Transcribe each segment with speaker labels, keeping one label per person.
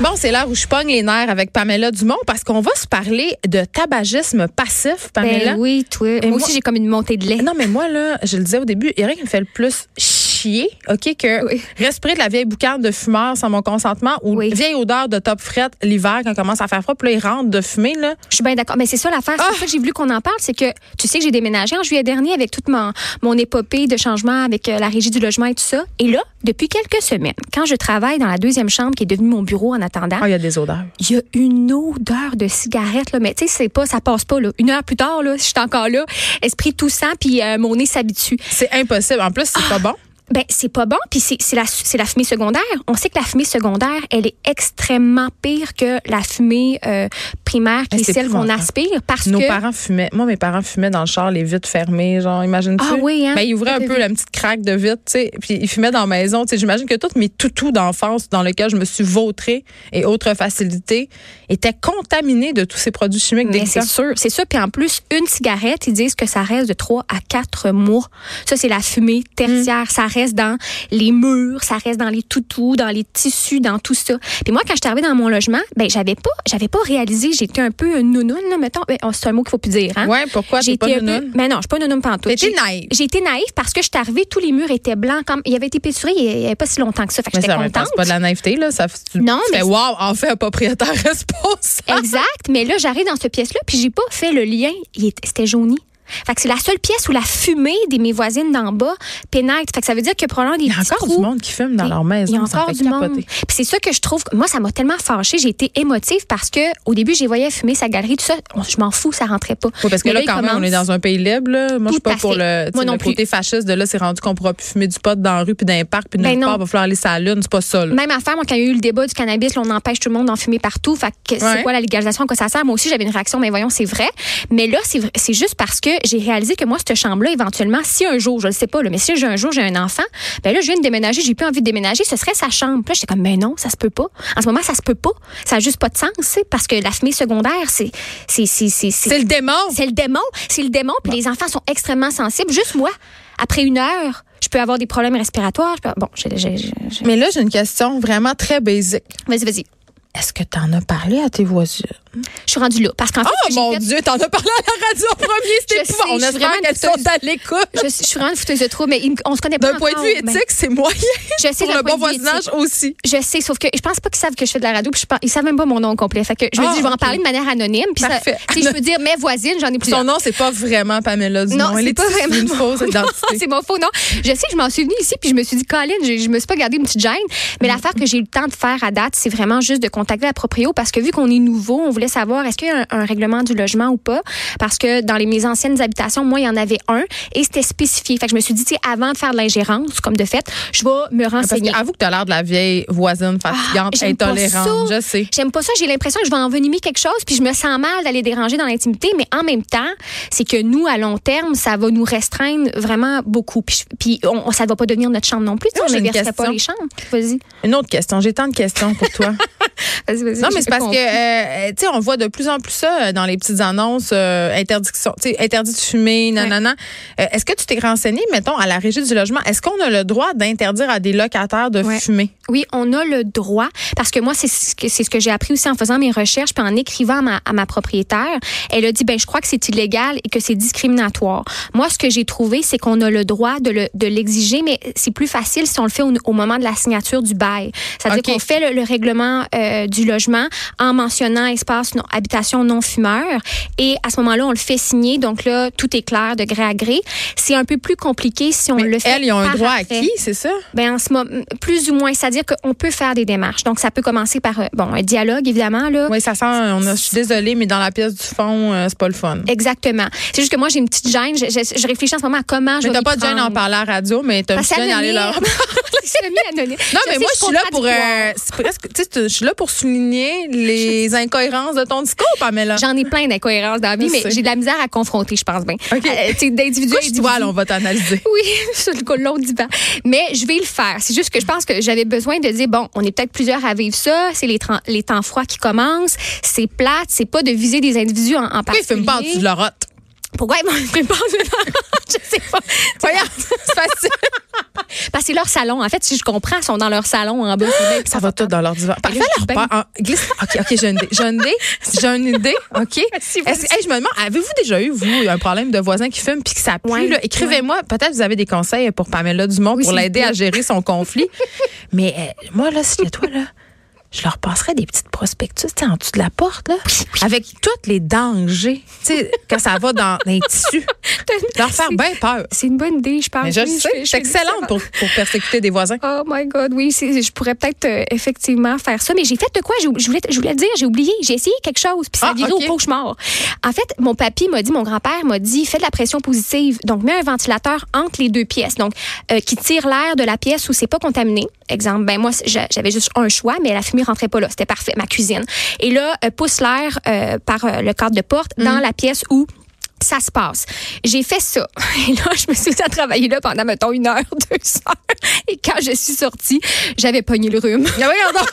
Speaker 1: Bon, c'est l'heure où je pogne les nerfs avec Pamela Dumont parce qu'on va se parler de tabagisme passif, Pamela.
Speaker 2: Ben oui, toi.
Speaker 1: Et
Speaker 2: moi,
Speaker 1: moi-
Speaker 2: aussi, j'ai comme une montée de lait.
Speaker 1: Non, mais moi, là, je le disais au début, il y a rien qui me fait le plus chier, OK, que
Speaker 2: Oui.
Speaker 1: respirer de la vieille boucane de fumeur sans mon consentement ou
Speaker 2: Oui.
Speaker 1: vieille odeur de top frette l'hiver quand commence à faire froid, puis là, il rentre de fumer, là.
Speaker 2: Je suis bien d'accord. Mais c'est ça l'affaire. C'est
Speaker 1: Ah!
Speaker 2: ça que j'ai voulu qu'on en parle. C'est que tu sais que j'ai déménagé en juillet dernier avec toute mon, mon épopée de changement avec euh, la régie du logement et tout ça. Et là, depuis quelques semaines, quand je travaille dans la deuxième chambre qui est devenue mon bureau en attendant,
Speaker 1: Ah, il y a des odeurs.
Speaker 2: il y a une odeur de cigarette là, mais tu sais c'est pas ça passe pas là. Une heure plus tard là, je suis encore là, esprit toussant puis euh, mon nez s'habitue.
Speaker 1: C'est impossible. En plus, c'est pas bon.
Speaker 2: Ben c'est pas bon puis c'est la la fumée secondaire. On sait que la fumée secondaire, elle est extrêmement pire que la fumée euh, primaire qui
Speaker 1: Eh,
Speaker 2: est celle qu'on aspire parce
Speaker 1: Nos
Speaker 2: que
Speaker 1: parents fumaient. Moi, mes parents fumaient dans le char, les vitres fermées, genre, imagine-tu?
Speaker 2: Ah oui, hein?
Speaker 1: Ben, ils ouvraient un peu la petite craque de vitre, tu sais, puis ils fumaient dans la maison. Tu sais, j'imagine que tous mes toutous d'enfance dans lesquels je me suis vautrée et autres facilités étaient contaminés de tous ces produits chimiques
Speaker 2: Mais c'est sûr, c'est sûr. Puis en plus, une cigarette, ils disent que ça reste de 3 à 4 mois. Ça, c'est la fumée tertiaire. Ça reste dans les murs, ça reste dans les toutous, dans les tissus, dans tout ça. Puis moi, quand je suis arrivée dans mon logement, ben j'avais pas, j'avais pas réalisé. J'étais un peu un nounoun, là, mettons. Ben, oh, c'est un mot qu'il faut plus dire, hein.
Speaker 1: Ouais, pourquoi
Speaker 2: J'ai
Speaker 1: t'es pas
Speaker 2: été un peu-
Speaker 1: nounoun?
Speaker 2: Mais non, je suis pas nounoun pantoute.
Speaker 1: T'étais
Speaker 2: J'ai-
Speaker 1: naïve.
Speaker 2: Été naïve parce que je suis arrivée, tous les murs étaient blancs. Comme, il avait été péturé il y avait pas si longtemps que ça. Fait que j'étais contente.
Speaker 1: c'est pas de la naïveté, là. Ça, tu,
Speaker 2: Non,
Speaker 1: tu
Speaker 2: mais
Speaker 1: fais, wow, en fait, un propriétaire responsable.
Speaker 2: Exact, mais là, j'arrive dans cette pièce-là, puis j'ai pas fait le lien. C'était jauni. Fait que c'est la seule pièce où la fumée de mes voisines d'en bas pénètre. Fait que ça veut dire que probablement des
Speaker 1: Il y a encore
Speaker 2: trous.
Speaker 1: du monde qui fume dans leur maison.
Speaker 2: Il y a encore du monde.
Speaker 1: capoter.
Speaker 2: Puis c'est ça que je trouve. Moi, ça m'a tellement fâchée. J'ai été émotive parce que au début, j'ai voyais fumer sa galerie, tout ça. Je m'en fous, ça rentrait pas.
Speaker 1: Oui, parce que
Speaker 2: Mais
Speaker 1: là, quand même, on est dans un pays libre. Là. Moi, je suis pas pour le,
Speaker 2: Moi non
Speaker 1: le
Speaker 2: plus.
Speaker 1: côté fasciste de là, c'est rendu qu'on pourra plus fumer du pot dans la rue puis dans les parcs puis de
Speaker 2: Ben
Speaker 1: nulle part, va falloir aller la lune. C'est pas ça. là.
Speaker 2: Même affaire, moi, quand il y a eu le débat du cannabis, là, on empêche tout le monde d'en fumer partout. Fait que
Speaker 1: Ouais.
Speaker 2: c'est quoi la légalisation, à quoi ça sert? Moi aussi, j'avais une réaction, mais voyons, c'est vrai. Mais là, c'est juste parce que j'ai réalisé que moi, cette chambre-là, éventuellement, si un jour, je le sais pas, là, mais si j'ai un jour, j'ai un enfant, ben là, je viens de déménager, j'ai plus envie de déménager, ce serait sa chambre. Puis là, j'étais comme, mais non, ça se peut pas. En ce moment, ça se peut pas. Ça a juste pas de sens, parce que la fumée secondaire, c'est, c'est,
Speaker 1: le démon.
Speaker 2: c'est le démon. C'est le démon. Puis les enfants sont extrêmement sensibles. Juste moi, après une heure, je peux avoir des problèmes respiratoires. Je peux- Bon, j'ai-
Speaker 1: Mais là, j'ai une question vraiment très basique.
Speaker 2: vas-y, vas-y.
Speaker 1: Est-ce que tu en as parlé à tes voisins?
Speaker 2: Je suis rendue là. Parce qu'en fait,
Speaker 1: Oh mon
Speaker 2: fait-
Speaker 1: Dieu, t'en as parlé à la radio en premier, c'était épouvant. On espère
Speaker 2: vraiment
Speaker 1: qu'elles sont à l'écoute.
Speaker 2: je, je suis vraiment une fouteuse de trop, mais on se connaît pas
Speaker 1: D'un point de vue
Speaker 2: Ben,
Speaker 1: éthique, c'est moyen.
Speaker 2: je sais
Speaker 1: Pour
Speaker 2: d'un
Speaker 1: le
Speaker 2: point
Speaker 1: bon
Speaker 2: de vue
Speaker 1: voisinage
Speaker 2: éthique.
Speaker 1: aussi.
Speaker 2: Je sais, sauf que je pense pas qu'ils savent que je fais de la radio. Puis je pense, ils savent même pas mon nom complet. Fait que je me
Speaker 1: Ah,
Speaker 2: dis, je vais en
Speaker 1: ok.
Speaker 2: parler de manière anonyme. Puis ça-
Speaker 1: Parfait.
Speaker 2: sais, je peux dire mes voisines, j'en ai
Speaker 1: Son
Speaker 2: plusieurs.
Speaker 1: nom, c'est pas vraiment Pamela Dumont.
Speaker 2: Non, c'est
Speaker 1: est
Speaker 2: pas vraiment
Speaker 1: fausse identité.
Speaker 2: c'est mon faux nom. Je sais, je m'en suis venue ici, puis je me suis dit, Colin, je, me suis pas gardé une petite gêne. Mais
Speaker 1: Mm.
Speaker 2: l'affaire que j'ai eu le temps de faire à date, c'est vraiment juste de contacter la proprio parce que vu qu'on est nouveau, on voulait savoir est-ce qu'il y a un, un règlement du logement ou pas. Parce que dans les, mes anciennes habitations, moi, il y en avait un et c'était spécifié. Fait que je me suis dit, tu avant de faire de l'ingérence, comme de fait, je vais me
Speaker 1: Parce
Speaker 2: renseigner.
Speaker 1: que avoue que t'as l'air de la vieille voisine fatigante,
Speaker 2: Ah, j'aime pas
Speaker 1: intolérante. Je sais.
Speaker 2: J'aime pas ça. J'ai l'impression que je vais envenimer quelque chose, puis je me sens mal d'aller déranger dans l'intimité. Mais en même temps, c'est que nous, à long terme, ça va nous restreindre vraiment beaucoup. Puis, puis on, ça ne va pas devenir notre chambre non plus. tu
Speaker 1: Moi,
Speaker 2: on n'inverserait pas les chambres. Vas-y.
Speaker 1: Une autre question. J'ai tant de questions pour toi.
Speaker 2: Vas-y, vas-y.
Speaker 1: Non, mais c'est parce
Speaker 2: compris.
Speaker 1: que, euh, tu sais, on voit de plus en plus ça euh, dans les petites annonces, euh, interdiction, tu sais, interdit de fumer, non,
Speaker 2: Ouais.
Speaker 1: non, non. Euh, Est-ce que tu t'es renseigné, mettons, à la régie du logement, est-ce qu'on a le droit d'interdire à des locataires de
Speaker 2: Ouais.
Speaker 1: fumer?
Speaker 2: Oui, on a le droit, parce que moi, c'est ce que, c'est ce que j'ai appris aussi en faisant mes recherches, puis en écrivant à ma, à ma propriétaire. Elle a dit, ben, je crois que c'est illégal et que c'est discriminatoire. Moi, ce que j'ai trouvé, c'est qu'on a le droit de, le, de l'exiger, mais c'est plus facile si on le fait au, au moment de la signature du bail. C'est-à-dire qu'on fait le, le règlement euh, du du logement en mentionnant espace non, habitation non fumeur. Et à ce moment-là, on le fait signer. Donc là, tout est clair de gré à gré. C'est un peu plus compliqué si on
Speaker 1: Mais
Speaker 2: le fait.
Speaker 1: elles, ils ont un droit
Speaker 2: après.
Speaker 1: acquis, c'est ça?
Speaker 2: Ben en ce moment, plus ou moins, c'est-à-dire qu'on peut faire des démarches. Donc ça peut commencer par euh, bon un dialogue évidemment là.
Speaker 1: Oui, ça sent. On a, je suis désolée, mais dans la pièce du fond, euh, c'est pas le fun.
Speaker 2: Exactement. C'est juste que moi j'ai une petite gêne. Je, je- je réfléchis en ce moment à comment je
Speaker 1: Mais
Speaker 2: vais
Speaker 1: t'as
Speaker 2: m'y
Speaker 1: pas de gêne à en parler à la radio, mais t'as une gêne à aller leur. Non, mais moi, je suis là pour. euh, presque. Tu sais, je suis là pour souligner les incohérences de ton discours, Pamela.
Speaker 2: J'en ai plein d'incohérences dans la vie, mais j'ai de la misère à confronter, je pense bien.
Speaker 1: OK.
Speaker 2: Euh, tu d'individu à
Speaker 1: on va t'analyser.
Speaker 2: Oui, sur le l'autre divan. Mais je vais le faire. C'est juste que je pense que j'avais besoin de dire, bon, on est peut-être plusieurs à vivre ça. C'est les, les temps froids qui commencent. C'est plate. C'est pas de viser des individus en, en particulier.
Speaker 1: pas en dessous de leur rotte?
Speaker 2: Pourquoi ils ne fument pas Je sais pas.
Speaker 1: Voyons, c'est facile.
Speaker 2: Parce que c'est leur salon. En fait, si je comprends, ils sont dans leur salon en bas.
Speaker 1: Ça va tout dans leur divan. Fais
Speaker 2: je
Speaker 1: leur part. en- Glisse. OK, OK, j'ai une idée. J'ai une idée. J'ai une idée. OK? Je me demande, avez-vous déjà eu, vous, un problème de voisin qui fume puis que ça pue? Écrivez-moi. Peut-être vous avez des conseils pour Pamela Dumont pour l'aider à gérer son conflit. Mais euh, moi, là, si toi, là, je leur passerais des petites prospectus tu sais, en dessous de la porte, là, avec tous les dangers. Tu sais, quand ça va dans, dans les tissus. Leur faire bien peur.
Speaker 2: C'est une bonne idée, je pense.
Speaker 1: Mais je
Speaker 2: Oui,
Speaker 1: sais. C'est excellent pour, pour persécuter des voisins.
Speaker 2: Oh my God, oui, je pourrais peut-être euh, effectivement faire ça. Mais j'ai fait de quoi? Je voulais, je voulais dire, j'ai oublié. J'ai essayé quelque chose, puis ça a
Speaker 1: Ah,
Speaker 2: viré
Speaker 1: ok.
Speaker 2: au cauchemar. En fait, mon papy m'a dit, mon grand-père m'a dit, fais de la pression positive. Donc, mets un ventilateur entre les deux pièces. Donc, euh, qui tire l'air de la pièce où c'est pas contaminé. Exemple, ben moi, j'a- j'avais juste un choix, mais la fumée rentrait pas là. C'était parfait, ma cuisine. Et là, euh, pousse l'air euh, par euh, le cadre de porte dans la pièce où ça se passe. J'ai fait ça. Et là, je me suis à travailler là pendant, mettons, une heure, deux heures. Et quand je suis sortie, j'avais pogné le rhume.
Speaker 1: Donc.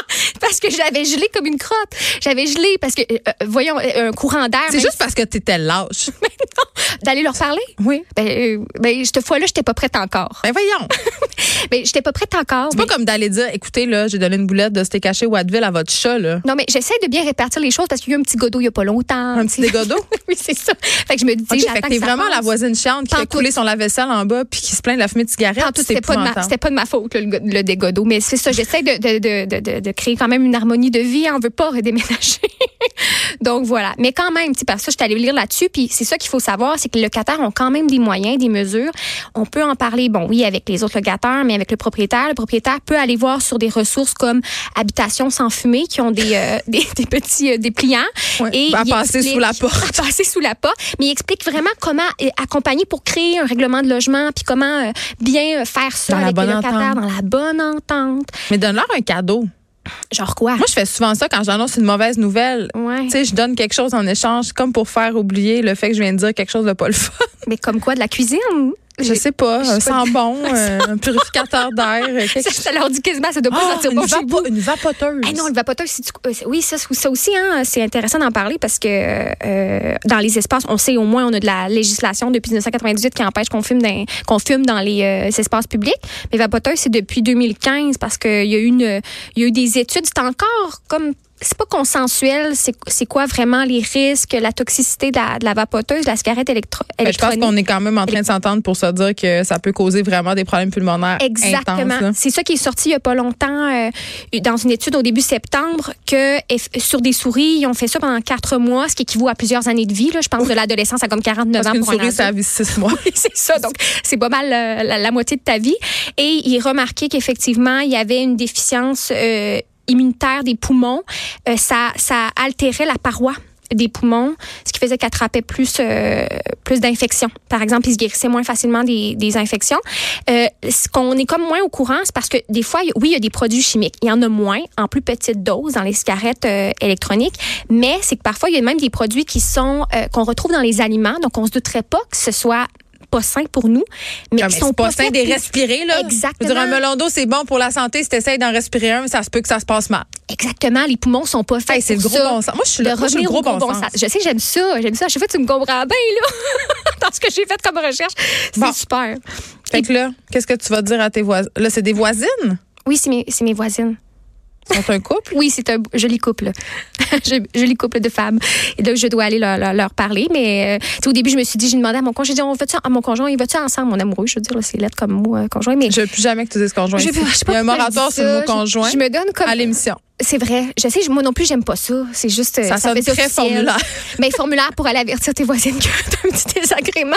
Speaker 2: Parce que j'avais gelé comme une crotte. J'avais gelé parce que, euh, voyons, un courant d'air.
Speaker 1: C'est juste parce que t'étais lâche.
Speaker 2: D'aller leur parler?
Speaker 1: Oui.
Speaker 2: Ben, euh, ben, cette fois-là, j'étais pas prête encore.
Speaker 1: Ben voyons.
Speaker 2: Ben, j'étais pas prête encore.
Speaker 1: C'est
Speaker 2: mais-
Speaker 1: pas comme d'aller dire, écoutez, là, j'ai donné une boulette de steak haché ou Advil à votre chat, là.
Speaker 2: Non, mais j'essaie de bien répartir les choses parce qu'il y a eu un petit godeau il y a pas longtemps.
Speaker 1: Un petit dégodeau?
Speaker 2: oui, c'est ça. Fait que je me dis,
Speaker 1: OK,
Speaker 2: j'attends
Speaker 1: fait que t'es
Speaker 2: ça
Speaker 1: vraiment
Speaker 2: passe.
Speaker 1: la voisine chiante qui fait
Speaker 2: Pantoute.
Speaker 1: couler son lave-vaisselle en bas puis qui se plaint de la fumée de cigarette.
Speaker 2: Tout, c'était pas, pas de ma faute, le, le dégodeau. Mais c'est ça, j'essaie de, de, de, de, créer quand même une harmonie de vie. On veut pas redéménager. Donc voilà. Mais quand même, parce que je suis allée lire là-dessus. Puis c'est ça qu'il faut savoir, c'est que les locataires ont quand même des moyens, des mesures. On peut en parler, bon, oui, avec les autres locataires, mais avec le propriétaire. Le propriétaire peut aller voir sur des ressources comme Habitation sans fumée, qui ont des, euh, des, des petits euh, dépliants.
Speaker 1: Ouais,
Speaker 2: Et
Speaker 1: à passer
Speaker 2: explique-
Speaker 1: sous la porte.
Speaker 2: À passer sous la porte. Mais il explique vraiment comment euh, accompagner pour créer un règlement de logement, puis comment euh, bien faire ça
Speaker 1: Dans
Speaker 2: avec les locataires
Speaker 1: entente.
Speaker 2: dans la bonne entente.
Speaker 1: Mais donne-leur un cadeau.
Speaker 2: Genre quoi?
Speaker 1: Moi, je fais souvent ça quand j'annonce une mauvaise nouvelle.
Speaker 2: Ouais.
Speaker 1: Tu sais, je donne quelque chose en échange, comme pour faire oublier le fait que je viens de dire quelque chose de pas le fun.
Speaker 2: Mais comme quoi, de la cuisine?
Speaker 1: Je sais pas, un
Speaker 2: sais pas.
Speaker 1: sambon, euh, un purificateur d'air, euh,
Speaker 2: Ça, leur dit quasiment, ça doit pas
Speaker 1: Ah,
Speaker 2: sentir
Speaker 1: une,
Speaker 2: bon chez vous.
Speaker 1: une vapoteuse.
Speaker 2: Ah non, euh, c'est- oui, ça, ça aussi, hein, c'est intéressant d'en parler parce que euh, dans les espaces, on sait au moins, on a de la législation depuis 1998 qui empêche qu'on fume dans, qu'on fume dans les euh, espaces publics. Mais vapoteur, c'est depuis 2015 parce qu'il y a eu une, il y a eu des études. C'est encore comme c'est pas consensuel, c'est quoi vraiment les risques, la toxicité de la, de la vapoteuse, de la cigarette électro
Speaker 1: Ben, je pense
Speaker 2: électronique.
Speaker 1: qu'on est quand même en train de s'entendre pour se dire que ça peut causer vraiment des problèmes pulmonaires
Speaker 2: Exactement. C'est ça qui est sorti il y a pas longtemps euh, dans une étude au début septembre que sur des souris, ils ont fait ça pendant quatre mois, ce qui équivaut à plusieurs années de vie. Là. Je pense de l'adolescence à comme 49
Speaker 1: Parce
Speaker 2: ans pour un
Speaker 1: souris, ça
Speaker 2: adulte.
Speaker 1: vit six mois.
Speaker 2: Oui, c'est ça. Donc, c'est pas mal euh, la, la moitié de ta vie. Et il remarquait qu'effectivement, il y avait une déficience euh, immunitaire des poumons. Euh, ça, ça altérait la paroi des poumons, ce qui faisait qu'il attrapait plus euh, plus d'infections. Par exemple, il se guérissait moins facilement des, des infections. Euh, ce qu'on est comme moins au courant, c'est parce que des fois, oui, il y a des produits chimiques. Il y en a moins, en plus petite dose dans les cigarettes électroniques. Mais c'est que parfois, il y a même des produits qui sont qu'on retrouve dans les aliments. Donc, on se douterait pas que ce soit pas sain pour nous, mais
Speaker 1: Ah,
Speaker 2: qui
Speaker 1: mais
Speaker 2: sont
Speaker 1: pas
Speaker 2: pas
Speaker 1: sain
Speaker 2: faits
Speaker 1: de respirer, là.
Speaker 2: Exactement.
Speaker 1: Dire, un melon d'eau, c'est bon pour la santé. Si tu essaies d'en respirer un, ça se peut que ça se passe mal.
Speaker 2: Exactement, les poumons sont pas faits
Speaker 1: Hey, c'est le gros
Speaker 2: ça.
Speaker 1: bon sens. Moi, je suis là. Moi, je suis le gros
Speaker 2: au
Speaker 1: bon, sens.
Speaker 2: Je sais, j'aime ça, j'aime ça. Je sais que tu me comprends bien là. Dans ce que j'ai fait comme recherche, c'est
Speaker 1: Bon.
Speaker 2: super.
Speaker 1: Fait que là, qu'est-ce que tu vas dire à tes voisins? Là, c'est des voisines?
Speaker 2: Oui, c'est mes, c'est mes voisines.
Speaker 1: Sont un couple?
Speaker 2: Oui, c'est un joli couple. Joli couple de femmes. Et donc, je dois aller leur, leur, leur parler. Mais euh, au début, je me suis dit, j'ai demandé à mon conjoint, j'ai dit, on va-tu, à mon conjoint, il va-tu ensemble, mon amoureux? Je veux dire, c'est lettre comme mot euh, conjoint. Mais
Speaker 1: Je veux plus jamais que tu dises conjoint.
Speaker 2: Je- je sais
Speaker 1: Il y a
Speaker 2: pas
Speaker 1: un moratoire sur le
Speaker 2: ça.
Speaker 1: mot conjoint
Speaker 2: Je, je me donne comme
Speaker 1: à l'émission.
Speaker 2: c'est vrai. Je sais, moi non plus, j'aime pas ça. C'est juste. euh,
Speaker 1: Ça sonne très
Speaker 2: officiel.
Speaker 1: formulaire.
Speaker 2: Mais formulaire pour aller avertir tes voisines que t'as un petit désagrément.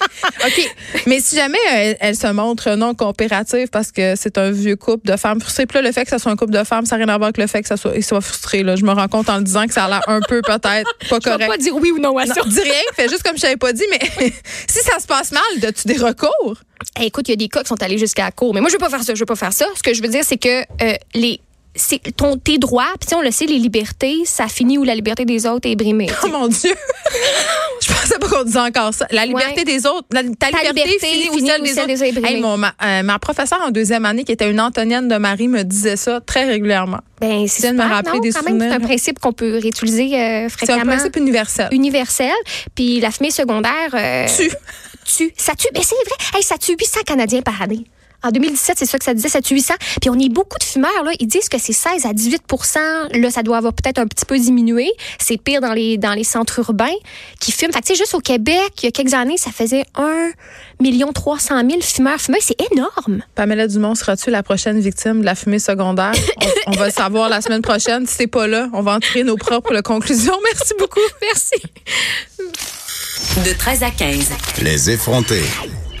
Speaker 1: OK. Mais si jamais elle, elle se montre non coopérative parce que c'est un vieux couple de femmes frustrées, puis là, le fait que ça soit un couple de femmes, ça n'a rien à voir avec le fait que ça soit, ils soient frustrés. Là. Je me rends compte en le disant que ça a l'air un peu peut-être pas
Speaker 2: Je
Speaker 1: correct.
Speaker 2: pas dire oui ou non à ça.
Speaker 1: Non, dis rien, fais juste comme je t'avais pas dit, mais si ça se passe mal, as-tu des recours?
Speaker 2: Hey, écoute, il y a des cas qui sont allés jusqu'à la cour. Mais moi, je veux pas faire ça. Je veux pas faire ça. Ce que je veux dire, c'est que euh, les c'est ton tes droits, puis on le sait, les libertés, ça finit où la liberté des autres est brimée.
Speaker 1: Oh mon Dieu! je pensais pas qu'on disait encore ça. La liberté
Speaker 2: Ouais.
Speaker 1: des autres, la- ta, liberté,
Speaker 2: liberté
Speaker 1: finit
Speaker 2: finit
Speaker 1: celle des autres.
Speaker 2: des.
Speaker 1: Hey, mon, ma, euh, ma professeure en deuxième année, qui était une Antonienne de Marie, me disait ça très régulièrement.
Speaker 2: Ben, c'est
Speaker 1: me rappeler
Speaker 2: non?
Speaker 1: des
Speaker 2: Quand même, c'est un
Speaker 1: souvenirs.
Speaker 2: principe qu'on peut réutiliser euh,
Speaker 1: C'est un
Speaker 2: fréquemment.
Speaker 1: principe universel.
Speaker 2: universel. Puis la fumée secondaire. euh,
Speaker 1: Tu.
Speaker 2: tue. Ça tue. Mais c'est vrai. Hey, ça tue 800 Canadiens par année. En 2017, c'est ça que ça disait, ça tue 800. Puis on est beaucoup de fumeurs, là. Ils disent que c'est 16 à 18% Là, ça doit avoir peut-être un petit peu diminué. C'est pire dans les, dans les centres urbains qui fument. Fait que, tu sais, juste au Québec, il y a quelques années, ça faisait 1 million 300 000 fumeurs fumeurs. C'est énorme.
Speaker 1: Pamela Dumont, seras-tu la prochaine victime de la fumée secondaire? on, on va le savoir la semaine prochaine. Si c'est pas là, on va en tirer nos propres conclusions. Merci beaucoup.
Speaker 2: Merci.
Speaker 3: De 13 à 15.
Speaker 4: Les effrontés.